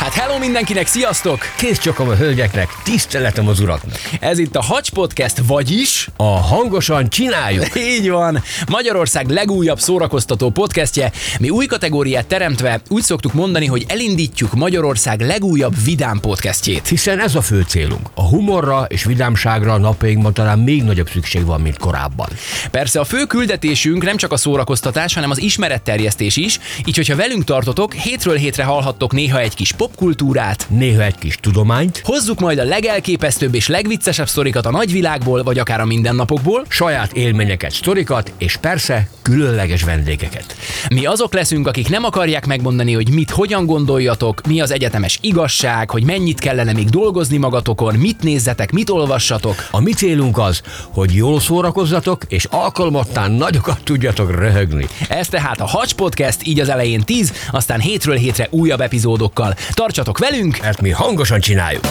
Hát hello mindenkinek, sziasztok! Kész csokom a hölgyeknek, tiszteletem az uraknak. Ez itt a Hacs Podcast, vagyis... A hangosan csináljuk. Így van, Magyarország legújabb szórakoztató podcastje. Mi új kategóriát teremtve úgy szoktuk mondani, hogy elindítjuk Magyarország legújabb vidám podcastjét. Hiszen ez a fő célunk. A humorra és vidámságra napjainkban talán még nagyobb szükség van, mint korábban. Persze a fő küldetésünk nem csak a szórakoztatás, hanem az ismeretterjesztés is, így hogyha velünk tartotok, hétről hétre hallhattok néha egy kis popkultúrát, Néha egy kis tudományt, hozzuk majd a legelképesztőbb és legviccesebb sztorikat a nagyvilágból, vagy akár a mindennapokból, saját élményeket, sztorikat, és persze különleges vendégeket. Mi azok leszünk, akik nem akarják megmondani, hogy mit hogyan gondoljatok, mi az egyetemes igazság, hogy mennyit kellene még dolgozni magatokon, mit nézzetek, mit olvassatok. A mi célunk az, hogy jól szórakozzatok, és alkalmattán nagyokat tudjatok röhögni. Ez tehát a Hacs Podcast, így az elején 10, aztán hétről hétre újabb epizódokkal. Tartsatok velünk! Mert mi hangosan csináljuk.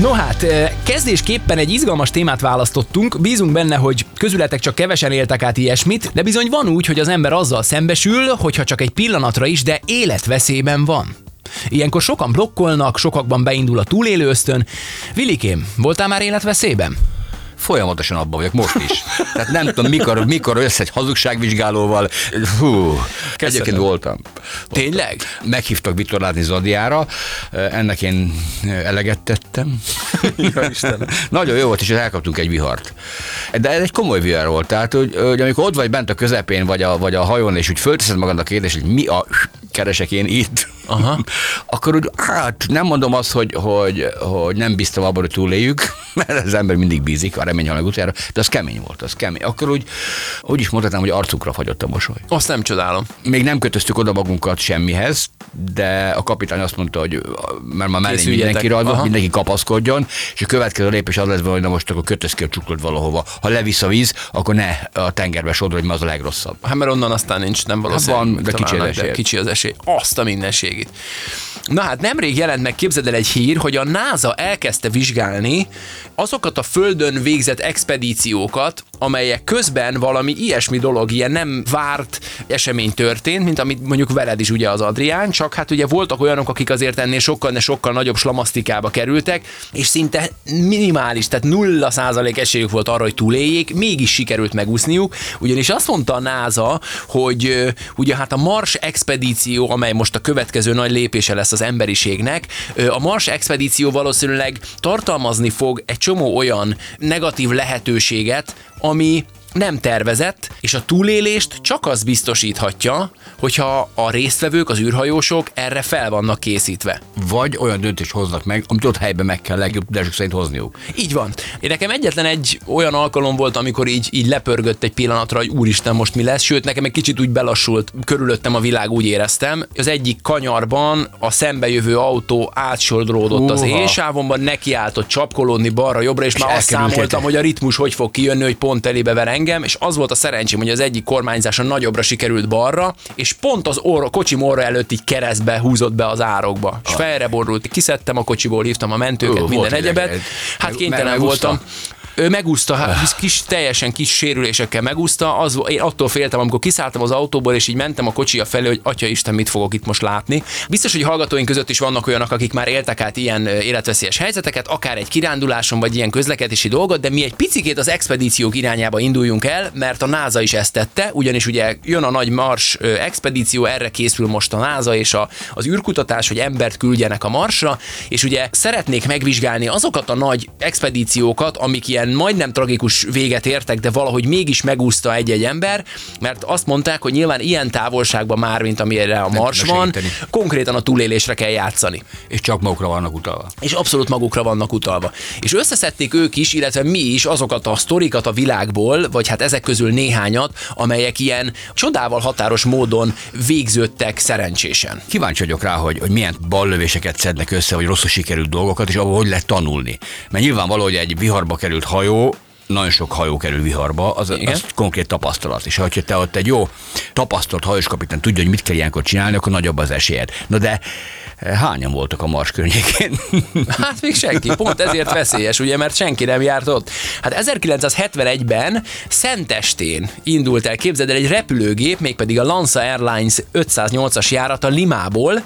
No hát, eh, kezdésképpen egy izgalmas témát választottunk, bízunk benne, hogy közületek csak kevesen éltek át ilyesmit, de bizony van úgy, hogy az ember azzal szembesül, hogyha csak egy pillanatra is, de életveszélyben van. Ilyenkor sokan blokkolnak, sokakban beindul a túlélő ösztön. Vilikém, voltál már életveszélyben? Folyamatosan abban vagyok, most is. Tehát nem tudom, mikor, mikor össze egy hazugságvizsgálóval. Hú, egyébként voltam. Tényleg? Meghívtak vitorlázni Zodiára, ennek én eleget tettem. Nagyon jó volt, és elkaptunk egy vihart. De ez egy komoly vihar volt, tehát hogy, hogy amikor ott vagy bent a közepén, vagy a, vagy a hajón, és úgy fölteszed magadnak a kérdést, hogy mi a keresek én itt, Aha. akkor úgy, hát nem mondom azt, hogy, hogy, hogy nem bíztam abban, hogy túléljük, mert az ember mindig bízik, a remény halnak utoljára, de az kemény volt, az kemény. Akkor úgy, úgy is mondhatnám, hogy arcukra fagyott a mosoly. Azt nem csodálom. Még nem kötöztük oda magunkat semmihez, de a kapitány azt mondta, hogy mert már mellé mindenki rajta, mindenki kapaszkodjon, és a következő lépés az lesz, hogy na most akkor kötöz ki a csuklót valahova. Ha levisz a víz, akkor ne a tengerbe sodrodj, mert az a legrosszabb. Hát mert onnan aztán nincs, nem valószínű. van, de kicsi az esély. Kicsi az esély. Azt a mindenségét. Na hát nemrég jelent meg, képzeld el egy hír, hogy a NASA elkezdte vizsgálni azokat a Földön végzett expedíciókat, amelyek közben valami ilyesmi dolog, ilyen nem várt esemény történt, mint amit mondjuk veled is ugye az Adrián, csak hát ugye voltak olyanok, akik azért ennél sokkal, ne sokkal nagyobb slamasztikába kerültek, és szinte minimális, tehát nulla százalék esélyük volt arra, hogy túléljék, mégis sikerült megúszniuk, ugyanis azt mondta a NASA, hogy ugye hát a Mars expedíció, amely most a következő nagy lépése lesz az emberiségnek, a Mars expedíció valószínűleg tartalmazni fog egy csomó olyan negatív lehetőséget, ami nem tervezett, és a túlélést csak az biztosíthatja, hogyha a résztvevők, az űrhajósok erre fel vannak készítve. Vagy olyan döntést hoznak meg, amit ott helyben meg kell legjobb tudásuk szerint hozniuk. Így van. Én nekem egyetlen egy olyan alkalom volt, amikor így, így lepörgött egy pillanatra, hogy úristen, most mi lesz, sőt, nekem egy kicsit úgy belassult, körülöttem a világ, úgy éreztem. Az egyik kanyarban a szembejövő autó átsodródott az Húha. élsávomban, nekiálltott csapkolódni balra-jobbra, és, És már azt számoltam, hogy a ritmus hogy fog kijönni, hogy pont elébe ver engem, és az volt a szerencsém, hogy az egyik kormányzása nagyobbra sikerült balra, és pont az orra, kocsim orra előtt így keresztbe húzott be az árokba. És felre borult, kiszedtem a kocsiból, hívtam a mentőket, Ó, minden egyebet. Hát kénytelen megúszta? Ő megúszta, hát kis, teljesen kis sérülésekkel megúszta, az, én attól féltem, amikor kiszálltam az autóból, és így mentem a kocsia felé, hogy atya Isten, mit fogok itt most látni. Biztos, hogy hallgatóink között is vannak olyanok, akik már éltek át ilyen életveszélyes helyzeteket, akár egy kiránduláson, vagy ilyen közlekedési dolgot, de mi egy picikét az expedíciók irányába induljunk el, mert a NASA is ezt tette, ugyanis ugye jön a nagy Mars expedíció, erre készül most a NASA és a, az űrkutatás, hogy embert küldjenek a Marsra, és ugye szeretnék megvizsgálni azokat a nagy expedíciókat, amik ilyen majdnem tragikus véget értek, de valahogy mégis megúszta egy-egy ember, mert azt mondták, hogy nyilván ilyen távolságban már, mint amire a Mars van, konkrétan a túlélésre kell játszani És csak magukra vannak utalva. és abszolút magukra vannak utalva. És összeszedték ők is, illetve mi is azokat a sztorikat a világból, vagy hát ezek közül néhányat, amelyek ilyen csodával határos módon végződtek szerencsésen. Kíváncsi vagyok rá, hogy, hogy milyen ballövéseket szednek össze, vagy rosszul sikerült dolgokat, és abból hogy lehet tanulni. Mert nyilvánvaló, hogy egy viharba került hajó, nagyon sok hajó kerül viharba, az, Igen. az konkrét tapasztalat. És ha te ott egy jó tapasztalt hajós kapitán tudja, hogy mit kell ilyenkor csinálni, akkor nagyobb az esélyed. Na de eh, hányan voltak a Mars környékén? Hát még senki, pont ezért veszélyes, ugye, mert senki nem járt ott. Hát 1971-ben Szentestén indult el, képzeld el, egy repülőgép, mégpedig a Lanza Airlines 508-as járata Limából,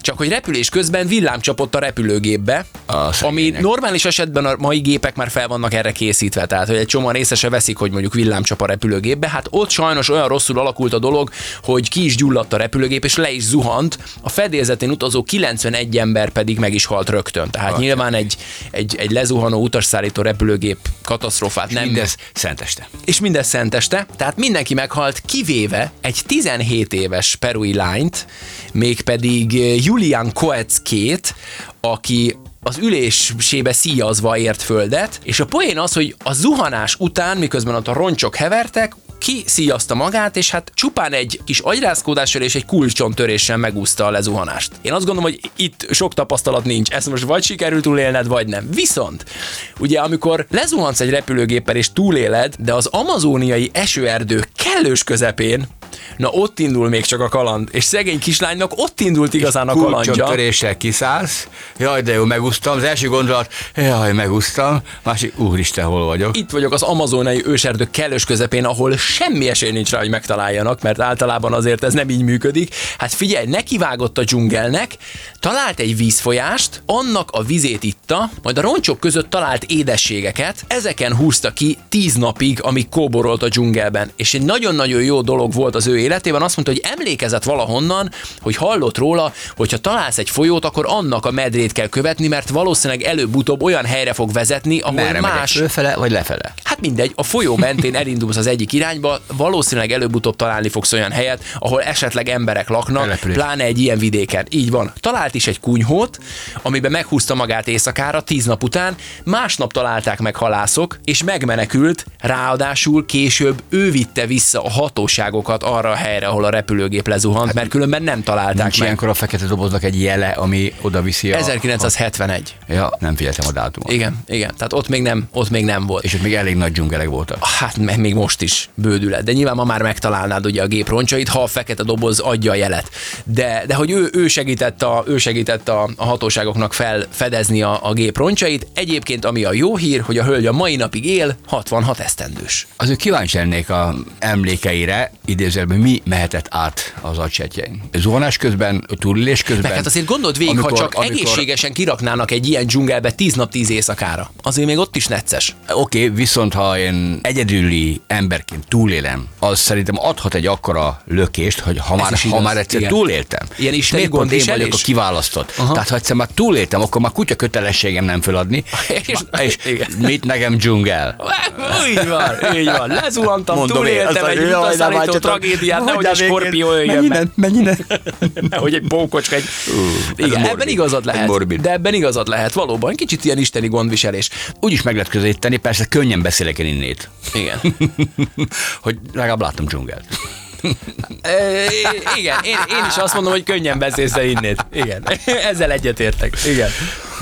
csak hogy repülés közben villám csapott a repülőgépbe, A ami normális esetben a mai gépek már fel vannak erre készítve, tehát hogy egy csomóan észre se veszik, hogy mondjuk villám csap a repülőgépbe. Hát ott sajnos olyan rosszul alakult a dolog, hogy ki is gyulladt a repülőgép, és le is zuhant. A fedélzetén utazó 91 ember pedig meg is halt rögtön. Tehát nyilván egy, egy, egy lezuhanó utasszállító repülőgép katasztrófát nem Mindez szenteste. és mindez szenteste, tehát mindenki meghalt, kivéve egy 17 éves perui lányt, mégpedig Julian Koeckét, aki az ülésébe szíjazva ért földet, és a poén az, hogy a zuhanás után, miközben ott a roncsok hevertek, ki szíjazta magát, és hát csupán egy kis agyrázkódással és egy kulcsontöréssel megúszta a lezuhanást. Én azt gondolom, hogy itt sok tapasztalat nincs. Ezt most vagy sikerült túlélned, vagy nem. Viszont, ugye amikor lezuhansz egy repülőgéppel és túléled, de az amazóniai esőerdő kellős közepén, na ott indul még csak a kaland. És szegény kislánynak ott indult igazán a kalandja. töréssel kiszállsz, jaj, de jó, megúsztam. Az első gondolat, jaj, megúsztam. Másik, úristen, hol vagyok? Itt vagyok az amazonai őserdő kellős közepén, ahol semmi esély nincs rá, hogy megtaláljanak, mert általában azért ez nem így működik. Hát figyelj, nekivágott a dzsungelnek, talált egy vízfolyást, annak a vizét itta, majd a roncsok között talált édességeket, ezeken húzta ki tíz napig, amíg kóborolt a dzsungelben. És egy nagyon-nagyon jó dolog volt az ő életében, azt mondta, hogy emlékezett valahonnan, hogy hallott róla, hogy ha találsz egy folyót, akkor annak a medrét kell követni, mert valószínűleg előbb-utóbb olyan helyre fog vezetni, ahol Merre más Fölfele vagy lefele? Hát mindegy, a folyó mentén elindulsz az egyik irányba, valószínűleg előbb-utóbb találni fogsz olyan helyet, ahol esetleg emberek laknak, Település. pláne egy ilyen vidéken. Így van. Talált is egy kunyhót, amiben meghúzta magát éjszakára, tíz nap után, másnap találták meg halászok, és megmenekült, ráadásul később ő vitte vissza a hatóságokat arra a helyre, ahol a repülőgép lezuhant, mert különben nem találták Hát Nincs meg. ilyenkor a fekete doboznak egy jele, ami oda viszi a... 1971. Ja, nem figyeltem a dátumot. Igen, igen. Tehát ott még nem, ott még nem volt. És ott még elég nagy dzsungelek voltak. Hát még most is bődület, de nyilván ma már megtalálnád ugye a gép roncsait, ha a fekete doboz adja a jelet. De, de hogy ő, ő segített, a, ő segített a, a hatóságoknak felfedezni a, a gép roncsait. Egyébként ami a jó hír, hogy a hölgy a mai napig él, 66 esztendős. Azért kíváncsi lennék a emlékeire, idézőjelben mi mehetett át az agysetjein. Zuhanás közben, túlélés közben. Meg hát azért gondold végig, amikor, ha csak amikor... egészségesen kiraknának egy ilyen dzsungelbe 10 nap 10 éjszakára, azért még ott is necces. Oké, okay, viszont ha én egyedüli emberként túlélem, az szerintem adhat egy akkora lökést, hogy ha már, is ha igaz, már egyszer igen. túléltem. Ilyen isteni miért pont én vagyok a kiválasztott. Aha. Tehát ha egyszer már túléltem, akkor már kutya kötelességem nem föladni. És- és mit nekem dzsungel? Így van, így van. Lezuhantam, Mondom én, túléltem azt egy utaszállító tragédiát, nehogy Hogy egy skorpió jöjjön meg. menj innen. hogy egy pókocska, egy... Igen, ebben igazad lehet. De ebben igazad lehet, valóban. Kicsit ilyen isteni gondviselés. Úgyis meg lehet közelíteni, persze könnyen beszélek én innét. Igen. hogy legalább láttam dzsungelt. Igen, én, én is azt mondom, hogy könnyen beszélsz el innét. Igen. Ezzel egyetértek. Igen.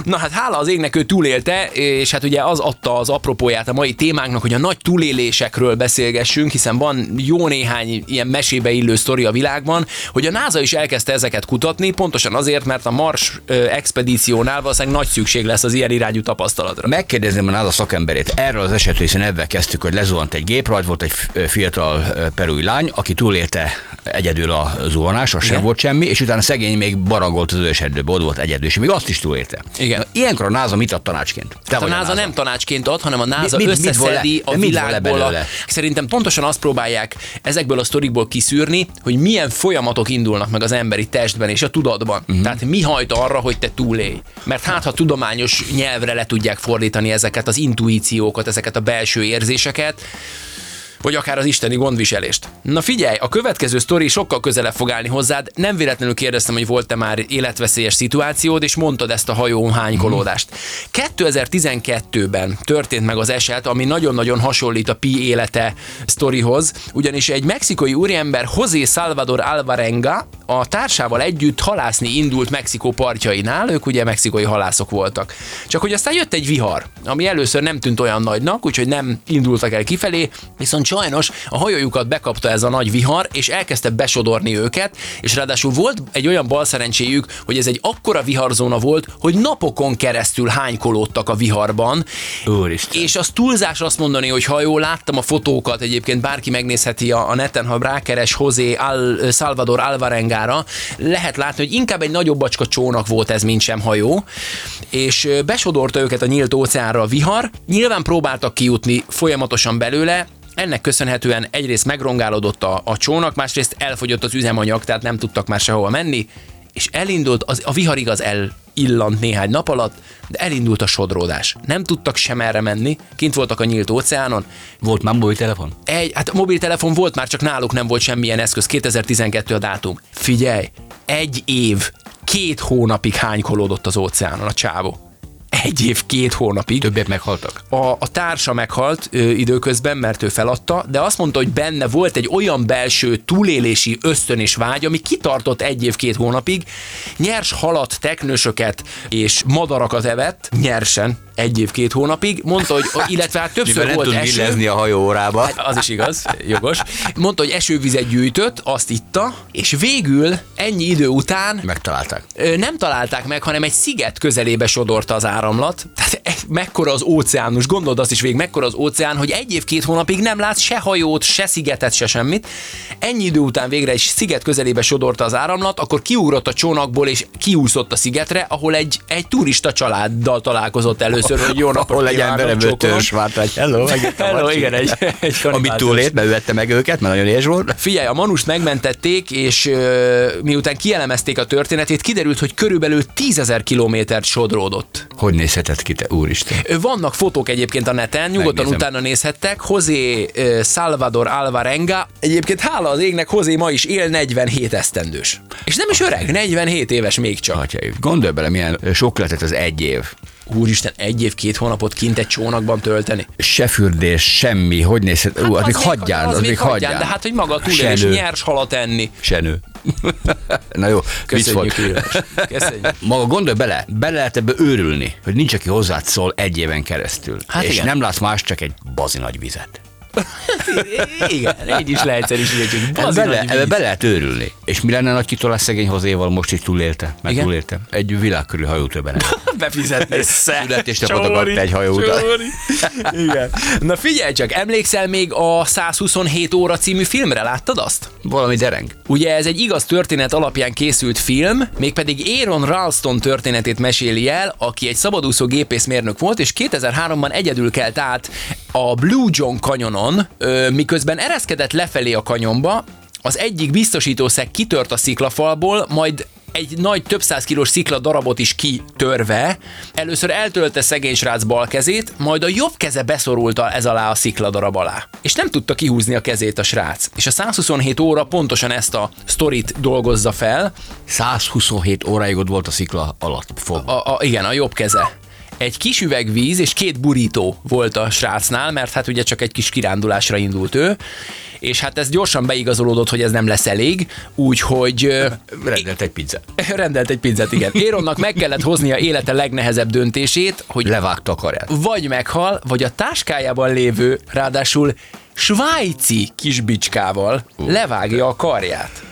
Na hát hála az égnek ő túlélte, és hát ugye az adta az apropóját a mai témánknak, hogy a nagy túlélésekről beszélgessünk, hiszen van jó néhány ilyen mesébe illő sztori a világban, hogy a NASA is elkezdte ezeket kutatni, pontosan azért, mert a Mars expedíciónál valószínűleg nagy szükség lesz az ilyen irányú tapasztalatra. Megkérdezném a NASA szakemberét erről az esetről, hiszen ebben kezdtük, hogy lezuhant egy gép, rajta volt egy fiatal perui lány, aki túlélte egyedül a zuhanásra, sem Igen. volt semmi, és utána szegény még barangolt az őserdőbe, ott volt egyedül, és még azt is túlélte. Igen. Ilyenkor a NASA mit ad tanácsként? Te Hát a vagy NASA nem tanácsként ad, hanem a NASA Mi- mit- mit összeszedi a mit világból. A, belőle? szerintem pontosan azt próbálják ezekből a sztorikból kiszűrni, hogy milyen folyamatok indulnak meg az emberi testben és a tudatban. Uh-huh. Tehát mi hajt arra, hogy te túlélj. Mert hát, ha tudományos nyelvre le tudják fordítani ezeket az intuíciókat, ezeket a belső érzéseket, vagy akár az isteni gondviselést. Na figyelj, a következő sztori sokkal közelebb fog állni hozzád. Nem véletlenül kérdeztem, hogy volt-e már életveszélyes szituációd, és mondtad ezt a hajó hánykolódást. 2012-ben történt meg az eset, ami nagyon-nagyon hasonlít a Pi élete sztorihoz, ugyanis egy mexikai úriember José Salvador Alvarenga a társával együtt halászni indult Mexikó partjainál, ők ugye mexikai halászok voltak. Csak hogy aztán jött egy vihar, ami először nem tűnt olyan nagynak, úgyhogy nem indultak el kifelé, viszont sajnos a hajójukat bekapta ez a nagy vihar, és elkezdte besodorni őket, és ráadásul volt egy olyan balszerencséjük, hogy ez egy akkora viharzóna volt, hogy napokon keresztül hánykolódtak a viharban, Úristen. és az túlzás azt mondani, hogy ha jól láttam a fotókat, egyébként bárki megnézheti a, a neten, ha rákeres José Al, Salvador Alvarengára, lehet látni, hogy inkább egy nagyobb bacska csónak volt ez, mint sem hajó, és besodorta őket a nyílt óceánra a vihar, nyilván próbáltak kijutni folyamatosan belőle, ennek köszönhetően egyrészt megrongálódott a, a csónak, másrészt elfogyott az üzemanyag, tehát nem tudtak már sehova menni, és elindult, az, a vihar igaz elillant néhány nap alatt, de elindult a sodródás. Nem tudtak sem erre menni, kint voltak a nyílt óceánon. Volt már mobiltelefon? Egy, hát mobiltelefon volt már, csak náluk nem volt semmilyen eszköz. 2012 a dátum. Figyelj, egy év, két hónapig hánykolódott az óceánon a csávó. Egy év, két hónapig. Többiek meghaltak. A, a társa meghalt ö, időközben, mert ő feladta, de azt mondta, hogy benne volt egy olyan belső túlélési ösztön és vágy, ami kitartott egy év, két hónapig, nyers halat, teknősöket és madarakat evett, nyersen, egy év, két hónapig. Mondta, hogy, illetve hát Mivel többször nem volt tud eső. a hajó órába. Hát az is igaz, jogos. Mondta, hogy esővizet gyűjtött, azt itta, és végül ennyi idő után Megtalálták. nem találták meg, hanem egy sziget közelébe sodorta az áramlat. Tehát e- mekkora az óceánus, gondold azt is végig, mekkora az óceán, hogy egy év, két hónapig nem látsz se hajót, se szigetet, se semmit. Ennyi idő után végre egy sziget közelébe sodorta az áramlat, akkor kiugrott a csónakból és kiúszott a szigetre, ahol egy, egy turista családdal találkozott először, hogy jó napot Ahol legyen kívánok, velem csókolom. törzsvárt, vagy hello, megjöttem Hello, igen, egy, egy Amit túlét, mert ő vette meg őket, mert nagyon éhes volt. Figyelj, a Manust megmentették, és ö, miután kielemezték a történetét, kiderült, hogy körülbelül 10.000 kilométert sodródott. Hogy nézhetett ki te, úristen? Vannak fotók egyébként a neten, nyugodtan Megnézem. utána nézhettek. José Salvador Alvarenga. Egyébként hála az égnek, José ma is él 47 esztendős. És nem is öreg, 47 éves még csak. Atyaim, gondolj bele, milyen sok lehetett az egy év. Úristen, egy év, két hónapot kint egy csónakban tölteni. Se fürdés, semmi, hogy nézhet, hát, az, még hagyján, az, még hagyján. de hát, hogy maga túlélés, nyers halat enni. Se nő. Na jó. Köszönjük. Köszönjük. Maga gondolj bele, bele lehet ebbe őrülni, hogy nincs, aki hozzád szól egy éven keresztül. Hát és igen. nem látsz más, csak egy bazi nagy vizet. Igen, így is leegyszerűsítjük. Bazi bele, ebbe be lehet őrülni. És mi lenne nagy kitolás szegény hozéval, most is túlélte, meg Igen? túlélte. Egy világkörű hajótöben. befizetni. Születésnapot adott egy hajóutat. Igen. Na figyelj csak, emlékszel még a 127 óra című filmre, láttad azt? Valami dereng. Ugye ez egy igaz történet alapján készült film, mégpedig Aaron Ralston történetét meséli el, aki egy szabadúszó gépészmérnök volt, és 2003-ban egyedül kelt át a Blue John kanyonon, ö, miközben ereszkedett lefelé a kanyonba, az egyik biztosítószeg kitört a sziklafalból, majd egy nagy több száz kilós szikla darabot is kitörve, először eltölte szegény srác bal kezét, majd a jobb keze beszorulta ez alá a szikla darab alá. És nem tudta kihúzni a kezét a srác. És a 127 óra pontosan ezt a sztorit dolgozza fel, 127 óráig ott volt a szikla alatt fog. a, a, igen, a jobb keze. Egy kis üveg víz és két burító volt a srácnál, mert hát ugye csak egy kis kirándulásra indult ő, és hát ez gyorsan beigazolódott, hogy ez nem lesz elég, úgyhogy Rendelt egy pizzát. rendelt egy pizzát, igen. Éronnak meg kellett hoznia élete legnehezebb döntését, hogy Levágta a karját. vagy meghal, vagy a táskájában lévő, ráadásul svájci kisbicskával levágja a karját.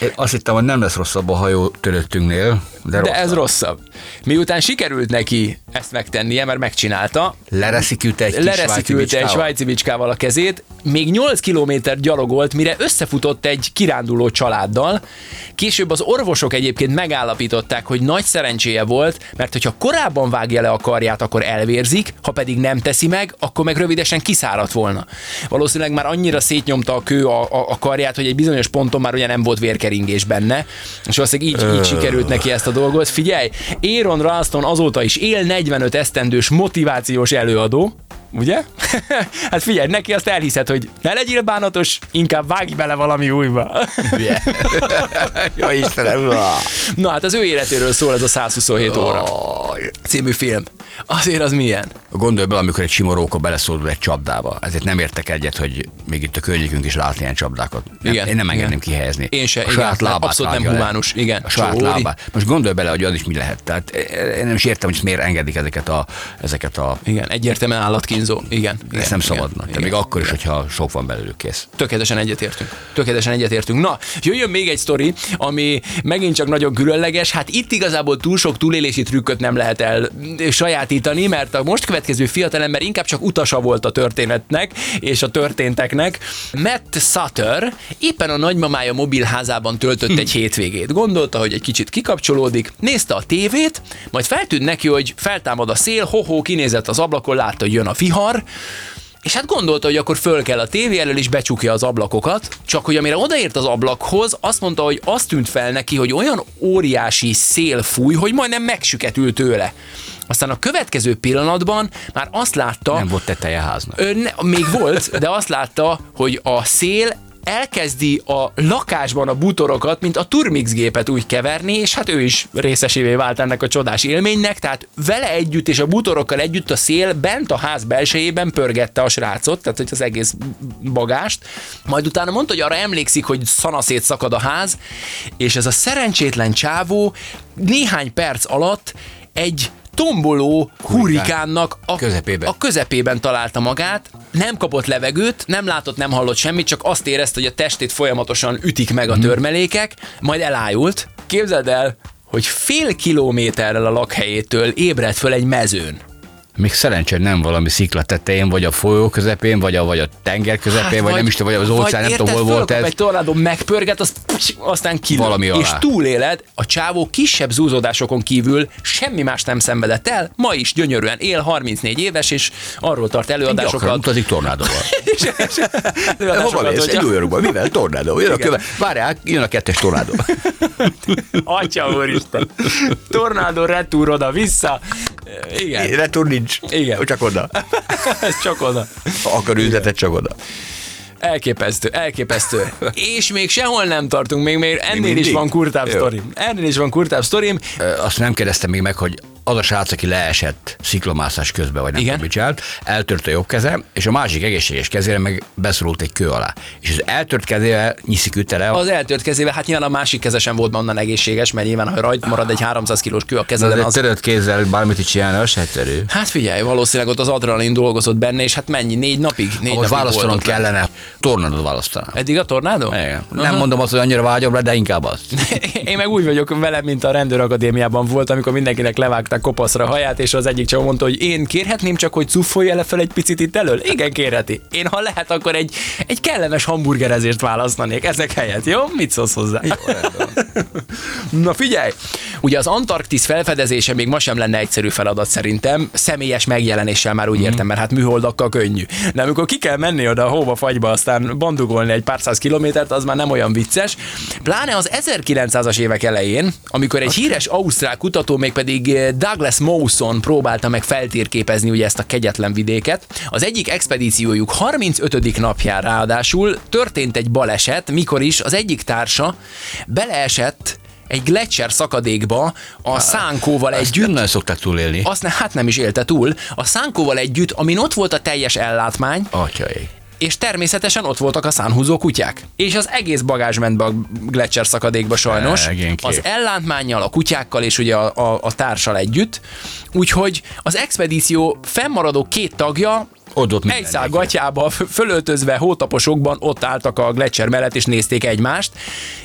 Én azt hittem, hogy nem lesz rosszabb a hajó töröttünknél, de, De ez rosszabb. Miután sikerült neki ezt megtennie, mert megcsinálta, Lereszikülte egy lereszikülte egy svájci bicskával a kezét, még 8 kilométer gyalogolt, mire összefutott egy kiránduló családdal. Később az orvosok egyébként megállapították, hogy nagy szerencséje volt, mert hogyha korábban vágja le a karját, akkor elvérzik, ha pedig nem teszi meg, akkor meg rövidesen kiszáradt volna. Valószínűleg már annyira szétnyomta a kő a, a, a karját, hogy egy bizonyos ponton már ugye nem volt vérkeringés benne, és valószínűleg így, így sikerült neki ezt a dolgot. Figyelj, Aaron Ralston azóta is él 45 esztendős motivációs előadó, ugye? hát figyelj, neki azt elhiszed, hogy ne legyél bánatos, inkább vágj bele valami újba. Ja, Istenem! Na hát az ő életéről szól ez a 127 óra című film. Azért az milyen? Gondolj bele, amikor egy sima róka beleszólul egy csapdába. Ezért nem értek egyet, hogy még itt a környékünk is lát ilyen csapdákat. Nem, Igen, én nem engedném igen. kihelyezni. Én se, a igen, saját nem, lábát abszolút nem vágja le. humánus, igen. A saját Csóri. lábát. Most gondolj bele, hogy az is mi lehet. Tehát eh, én nem is értem, hogy miért engedik ezeket a, ezeket a Igen, egyértelműen állatkínzó. Igen. igen ezt nem igen, szabadna. igen. De még akkor is, hogyha sok van belőlük kész. Tökéletesen egyetértünk. Tökéletesen egyetértünk. Na, jöjjön még egy sztori, ami megint csak nagyon különleges. Hát itt igazából túl sok túlélési trükköt nem lehet el sajátítani, mert a most következő fiatalember inkább csak utasa volt a történetnek és a történteknek. Matt Sutter éppen a nagymamája mobilházában töltött egy hétvégét. Gondolta, hogy egy kicsit kikapcsolódik, nézte a tévét, majd feltűnt neki, hogy feltámad a szél, hoho, kinézett az ablakon, látta, hogy jön a vihar, és hát gondolta, hogy akkor föl kell a tévé elől, és becsukja az ablakokat, csak hogy amire odaért az ablakhoz, azt mondta, hogy azt tűnt fel neki, hogy olyan óriási szél fúj, hogy majdnem megsüketült tőle. Aztán a következő pillanatban már azt látta, Nem volt teteje háznak. Ö, ne, még volt, de azt látta, hogy a szél elkezdi a lakásban a bútorokat, mint a Turmix gépet úgy keverni, és hát ő is részesévé vált ennek a csodás élménynek, tehát vele együtt és a bútorokkal együtt a szél bent a ház belsejében pörgette a srácot, tehát hogy az egész bagást. Majd utána mondta, hogy arra emlékszik, hogy szanaszét szakad a ház, és ez a szerencsétlen csávó néhány perc alatt egy tomboló hurikánnak a Közepében. a közepében találta magát, nem kapott levegőt, nem látott, nem hallott semmit, csak azt érezte, hogy a testét folyamatosan ütik meg a törmelékek, majd elájult. Képzeld el, hogy fél kilométerrel a lakhelyétől ébredt föl egy mezőn. Még szerencsére nem valami szikla tetején, vagy a folyó közepén, vagy a, vagy a tenger közepén, vagy, nem is tudom, vagy az óceán, nem tudom, hol volt ez. egy tornádó megpörget, az, aztán kilő. Valami alá. És túléled, a csávó kisebb zúzódásokon kívül semmi más nem szenvedett el, ma is gyönyörűen él, 34 éves, és arról tart Gyakran előadásokat. utazik tornádóval. előadásokat, Hova mész? Egy újorúban. Mivel? Tornádó. Jön a köve. Várjál, jön a kettes tornádó. Atya úristen. Tornádó retúr oda-vissza. Igen, Retur nincs. Igen. Csak oda. ez csak oda. Ha akar üzletet, csak oda. Elképesztő, elképesztő. És még sehol nem tartunk, még, még ennél is mindig? van kurtább sztorim. Ennél is van kurtább sztorim. Azt nem kérdeztem még meg, hogy az a srác, aki leesett sziklamászás közben, vagy nem Igen. tudom, mit csinált, eltört a jobb keze, és a másik egészséges kezére meg beszorult egy kő alá. És az eltört kezével nyiszikülte le, Az eltört kezével, hát nyilván a másik keze sem volt onnan egészséges, mert nyilván, ha rajt marad egy 300 kilós kő a kezeden, de az... törött kézzel bármit is csinálni, az egyszerű. Hát figyelj, valószínűleg ott az adrenalin dolgozott benne, és hát mennyi? Négy napig? Négy most napig választanom kellene, tornádot választanám. Eddig a tornádó? Igen. Nem mondom azt, hogy annyira vágyom rá, de inkább azt. Én meg úgy vagyok vele, mint a rendőrakadémiában volt, amikor mindenkinek levágták kopaszra a haját, és az egyik csak mondta, hogy én kérhetném csak, hogy cuffolja le fel egy picit itt elől? Igen, kérheti. Én, ha lehet, akkor egy, egy kellemes hamburgerezést választanék ezek helyett, jó? Mit szólsz hozzá? Na figyelj! Ugye az Antarktisz felfedezése még ma sem lenne egyszerű feladat szerintem, személyes megjelenéssel már úgy értem, mert hát műholdakkal könnyű. De amikor ki kell menni oda a hóba, fagyba, aztán bandugolni egy pár száz kilométert, az már nem olyan vicces. Pláne az 1900-as évek elején, amikor egy híres ausztrál kutató, mégpedig eh, Douglas Mawson próbálta meg feltérképezni ugye ezt a kegyetlen vidéket. Az egyik expedíciójuk 35. napján ráadásul történt egy baleset, mikor is az egyik társa beleesett egy gletszer szakadékba a szánkóval Ezt együtt. nem szokták túlélni. Azt ne, hát nem is élte túl. A szánkóval együtt, amin ott volt a teljes ellátmány, Atyai. És természetesen ott voltak a szánhúzó kutyák. És az egész bagázs ment be a gletszer szakadékba sajnos. Szegénykék. Az ellátmányjal, a kutyákkal és ugye a, a, a társal együtt. Úgyhogy az expedíció fennmaradó két tagja Ott ott egy szál gatyába, fölöltözve, hótaposokban ott álltak a gletszer mellett és nézték egymást.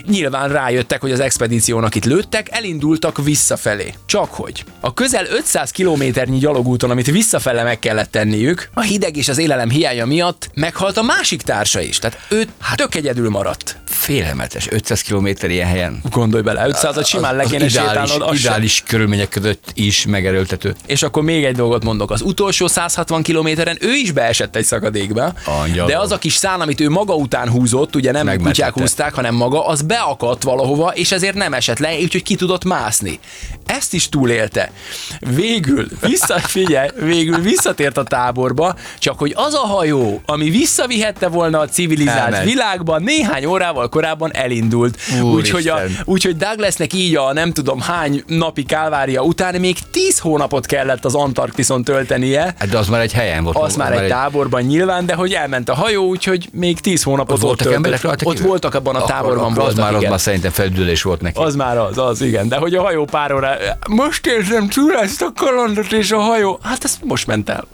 Nyilván rájöttek, hogy az expedíciónak itt lőttek, elindultak visszafelé. Csak hogy a közel 500 kilométernyi gyalogúton, amit visszafele meg kellett tenniük, a hideg és az élelem hiánya miatt meghalt a másik társa is. Tehát ő hát, tök egyedül maradt. Félelmetes, 500 km ilyen helyen. Gondolj bele, 500-at simán le kéne ideális, ideális körülmények között is megerőltető. És akkor még egy dolgot mondok. Az utolsó 160 kilométeren ő is beesett egy szakadékba, Angyalom. de az a kis szán, amit ő maga után húzott, ugye nem Megmentette. kutyák húzták, hanem maga, az beakadt valahova, és ezért nem esett le, úgyhogy ki tudott mászni. Ezt is túlélte. Végül, vissza, figyelj, végül visszatért a táborba, csak hogy az a hajó, ami visszavihette volna a civilizált Elment. világban, néhány órával korábban elindult. Úgyhogy, a, úgyhogy Douglasnek így a nem tudom hány napi kálvária után még 10 hónapot kellett az Antarktiszon töltenie, Hát de az már egy helyen volt. az már egy táborban nyilván, de hogy elment a hajó, úgyhogy még 10 hónapot Ott ott, voltak emberek rajta Ott voltak abban a Akkor- táborban akkor az voltak, már, az igen. már szerintem feldülés volt neki. Az már az, az, igen. De hogy a hajó pár óra... Most érzem túl ezt a kalandot és a hajó. Hát ez most ment el.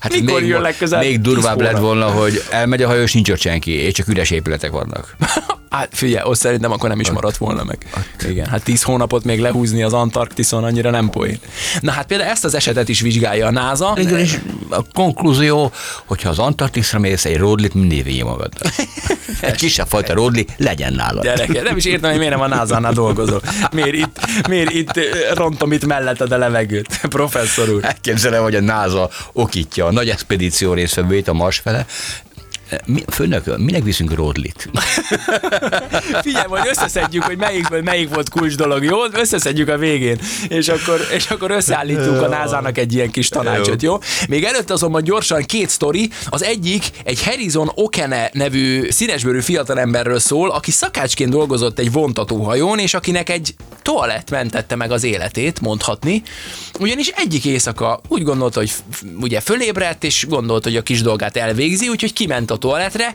Hát Mikor még, jön legközelebb? még 10 durvább lett volna, hogy elmegy a hajó, és nincs ott senki, és csak üres épületek vannak. Hát figyelj, ott szerintem akkor nem is maradt volna meg. Igen, hát 10 hónapot még lehúzni az Antarktiszon annyira nem poén. Na hát például ezt az esetet is vizsgálja a NASA. Végül is a konklúzió, hogyha az Antarktiszra mész, egy ródlit mindig vigye magad. egy kisebb fajta ródli legyen nálad. Gyereke, nem is értem, hogy miért nem a NASA-nál dolgozol. Miért itt, miért itt rontom itt melletted a levegőt, professzor úr? Elképzelem, hogy a NASA okítja a nagy expedíció részvevőit a Mars fele. Mi, főnök, minek viszünk ródlit? Figyelj, majd összeszedjük, hogy melyikből melyik volt kulcs dolog, jó? Összeszedjük a végén, és akkor, és akkor összeállítunk a NASA-nak egy ilyen kis tanácsot, jó? Még előtt azonban gyorsan két sztori. Az egyik egy Harrison Okene nevű színesbőrű fiatalemberről szól, aki szakácsként dolgozott egy vontatóhajón, és akinek egy toalett mentette meg az életét, mondhatni. Ugyanis egyik éjszaka úgy gondolta, hogy f- ugye fölébredt, és gondolta, hogy a kis dolgát elvégzi, úgyhogy kiment a toalettre.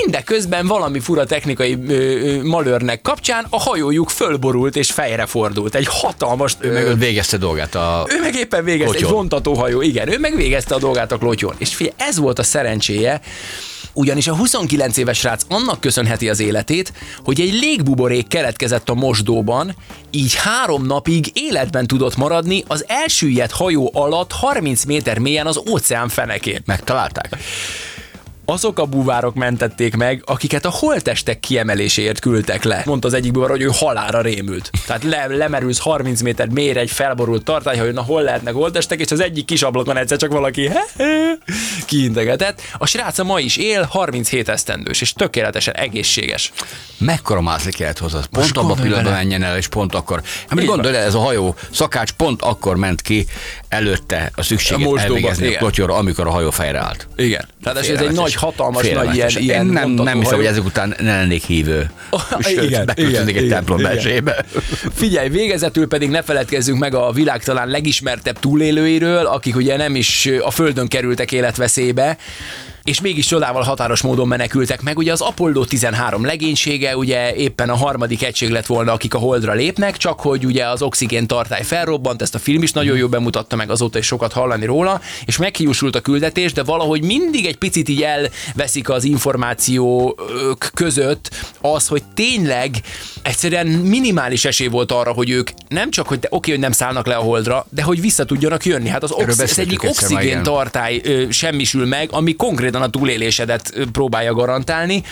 Mindeközben valami fura technikai ö, ö, malőrnek kapcsán a hajójuk fölborult és fejre fordult. Egy hatalmas... Ő meg, végezte dolgát a... ő meg éppen végezte egy Klotyon. vontatóhajó, igen, ő meg végezte a dolgát a klotyon. És figyelj, ez volt a szerencséje, ugyanis a 29 éves srác annak köszönheti az életét, hogy egy légbuborék keletkezett a mosdóban, így három napig életben tudott maradni az elsüllyedt hajó alatt 30 méter mélyen az óceán fenekén. Megtalálták? Azok a búvárok mentették meg, akiket a holtestek kiemeléséért küldtek le. Mondta az egyik búvár, hogy ő halára rémült. Tehát le, lemerülsz 30 méter mélyre egy felborult tartály, hogy na hol lehetnek holtestek, és az egyik kis ablakon egyszer csak valaki kiintegetett. A srác ma is él, 37 esztendős, és tökéletesen egészséges. Mekkora mászik kellett hozzá? Pont abban a pillanatban menjen el, és pont akkor. Hát gondolj el, ez a hajó szakács pont akkor ment ki előtte a A szükséget mosdóba, elvégezni a igen. klotyorra, amikor a hajó fejre állt. Igen. Tehát ez egy nagy, hatalmas, nagy ilyen, ilyen Én nem, nem hiszem, hogy ezek után ne lennék hívő. Sőt, igen, igen, egy igen, templom igen. belsébe. Figyelj, végezetül pedig ne feledkezzünk meg a világ talán legismertebb túlélőiről, akik ugye nem is a Földön kerültek életveszélybe, és mégis csodával határos módon menekültek meg. Ugye az Apollo 13 legénysége ugye éppen a harmadik egység lett volna, akik a Holdra lépnek, csak hogy ugye az oxigén tartály felrobbant, ezt a film is nagyon jól bemutatta meg, azóta is sokat hallani róla, és meghiúsult a küldetés, de valahogy mindig egy picit így elveszik az információk között az, hogy tényleg egyszerűen minimális esély volt arra, hogy ők nem csak, hogy de, oké, hogy nem szállnak le a holdra, de hogy vissza tudjanak jönni. Hát az, ox- beszéltük egyik oxigén tartály semmisül meg, ami konkrétan a túlélésedet próbálja garantálni.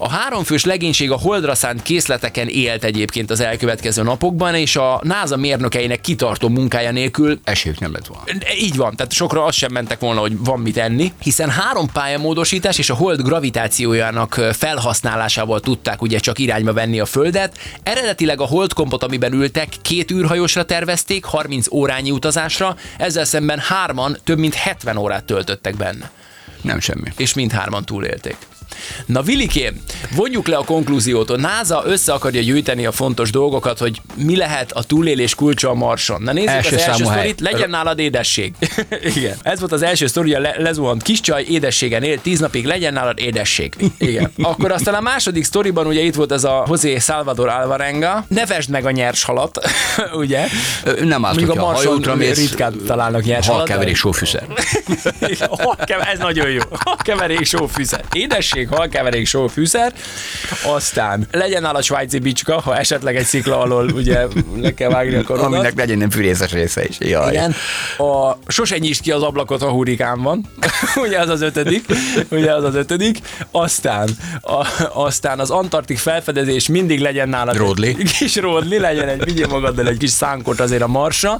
A háromfős legénység a holdra szánt készleteken élt egyébként az elkövetkező napokban, és a NASA mérnökeinek kitartó munkája nélkül Esélyük nem lett volna. így van, tehát sokra azt sem mentek volna, hogy van mit enni, hiszen három pályamódosítás és a hold gravitációjának felhasználásával tudták ugye csak irányba venni a Földet. Eredetileg a holdkompot, amiben ültek, két űrhajósra tervezték, 30 órányi utazásra, ezzel szemben hárman több mint 70 órát töltöttek benne Nem semmi. és mindhárman túlélték. Na Vilikém, vonjuk le a konklúziót. A NASA össze akarja gyűjteni a fontos dolgokat, hogy mi lehet a túlélés kulcsa a Marson. Na nézzük Első az első sztorit, legyen nálad édesség. Igen. Ez volt az első sztori, a le- lezuhant kis csaj, édességen él, tíz napig legyen nálad édesség. Igen. Akkor aztán a második sztoriban ugye itt volt ez a José Salvador Alvarenga, nevesd meg a nyers halat, ugye? Nem árt, Mondjuk a Marson mész, ritkán találnak nyers halat. halkeverék sófűszer. Ez nagyon jó. Halkeverék sófűszer. Édesség, halkeverék sófűszer. Aztán legyen nála svájci bicska, ha esetleg egy szikla alól ugye le kell vágni a korodat. Aminek legyen nem fűrészes része is. Jaj. Igen. A sose nyisd ki az ablakot, ha hurikán van. ugye az az ötödik. Ugye az az ötödik. Aztán, a, aztán az antarktik felfedezés mindig legyen nálad. Ródli. Egy kis ródli, legyen egy, vigyél magaddal egy kis szánkot azért a marsra.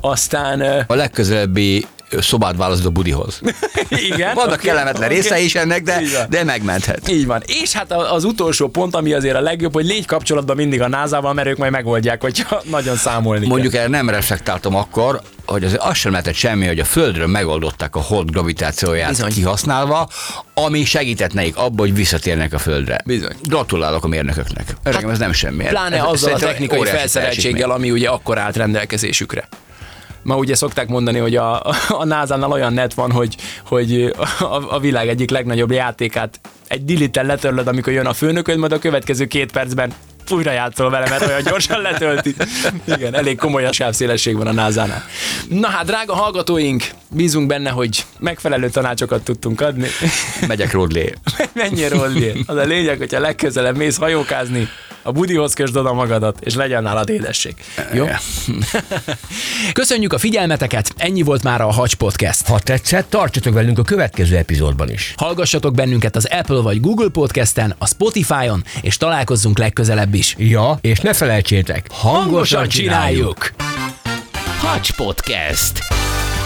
Aztán A legközelebbi szobát választod a budihoz. igen. Vannak oké, kellemetlen oké. része is ennek, de, de megmenthet. Így van. És hát az utolsó pont, ami azért a legjobb, hogy légy kapcsolatban mindig a NASA-val, mert ők majd megoldják, hogyha nagyon számolni Mondjuk erre nem reflektáltam akkor, hogy azért azt sem lehetett semmi, hogy a Földről megoldották a hold gravitációját Bizony. kihasználva, ami segített nekik abba, hogy visszatérnek a Földre. Bizony. Gratulálok a mérnököknek. Öregem, ez nem semmi. kell. Pláne Ez- azzal a technikai felszereltséggel, ami ugye akkor állt rendelkezésükre. Ma ugye szokták mondani, hogy a, a NASA-nál olyan net van, hogy, hogy a, a világ egyik legnagyobb játékát egy dilittel letörlöd, amikor jön a főnököd, majd a következő két percben újra játszol vele, mert olyan gyorsan letölti. Igen, elég komoly a sávszélesség van a NASA-nál. Na hát, drága hallgatóink, bízunk benne, hogy megfelelő tanácsokat tudtunk adni. Megyek Rodlé. Mennyi rollér? Az a lényeg, hogyha legközelebb mész hajókázni, a budihoz kösd oda magadat, és legyen nálad édesség. Jó? Köszönjük a figyelmeteket, ennyi volt már a Hacs Podcast. Ha tetszett, tartsatok velünk a következő epizódban is. Hallgassatok bennünket az Apple vagy Google Podcasten, a Spotify-on, és találkozzunk legközelebb is. Ja, és ne felejtsétek, hangosan csináljuk! Hacs Podcast.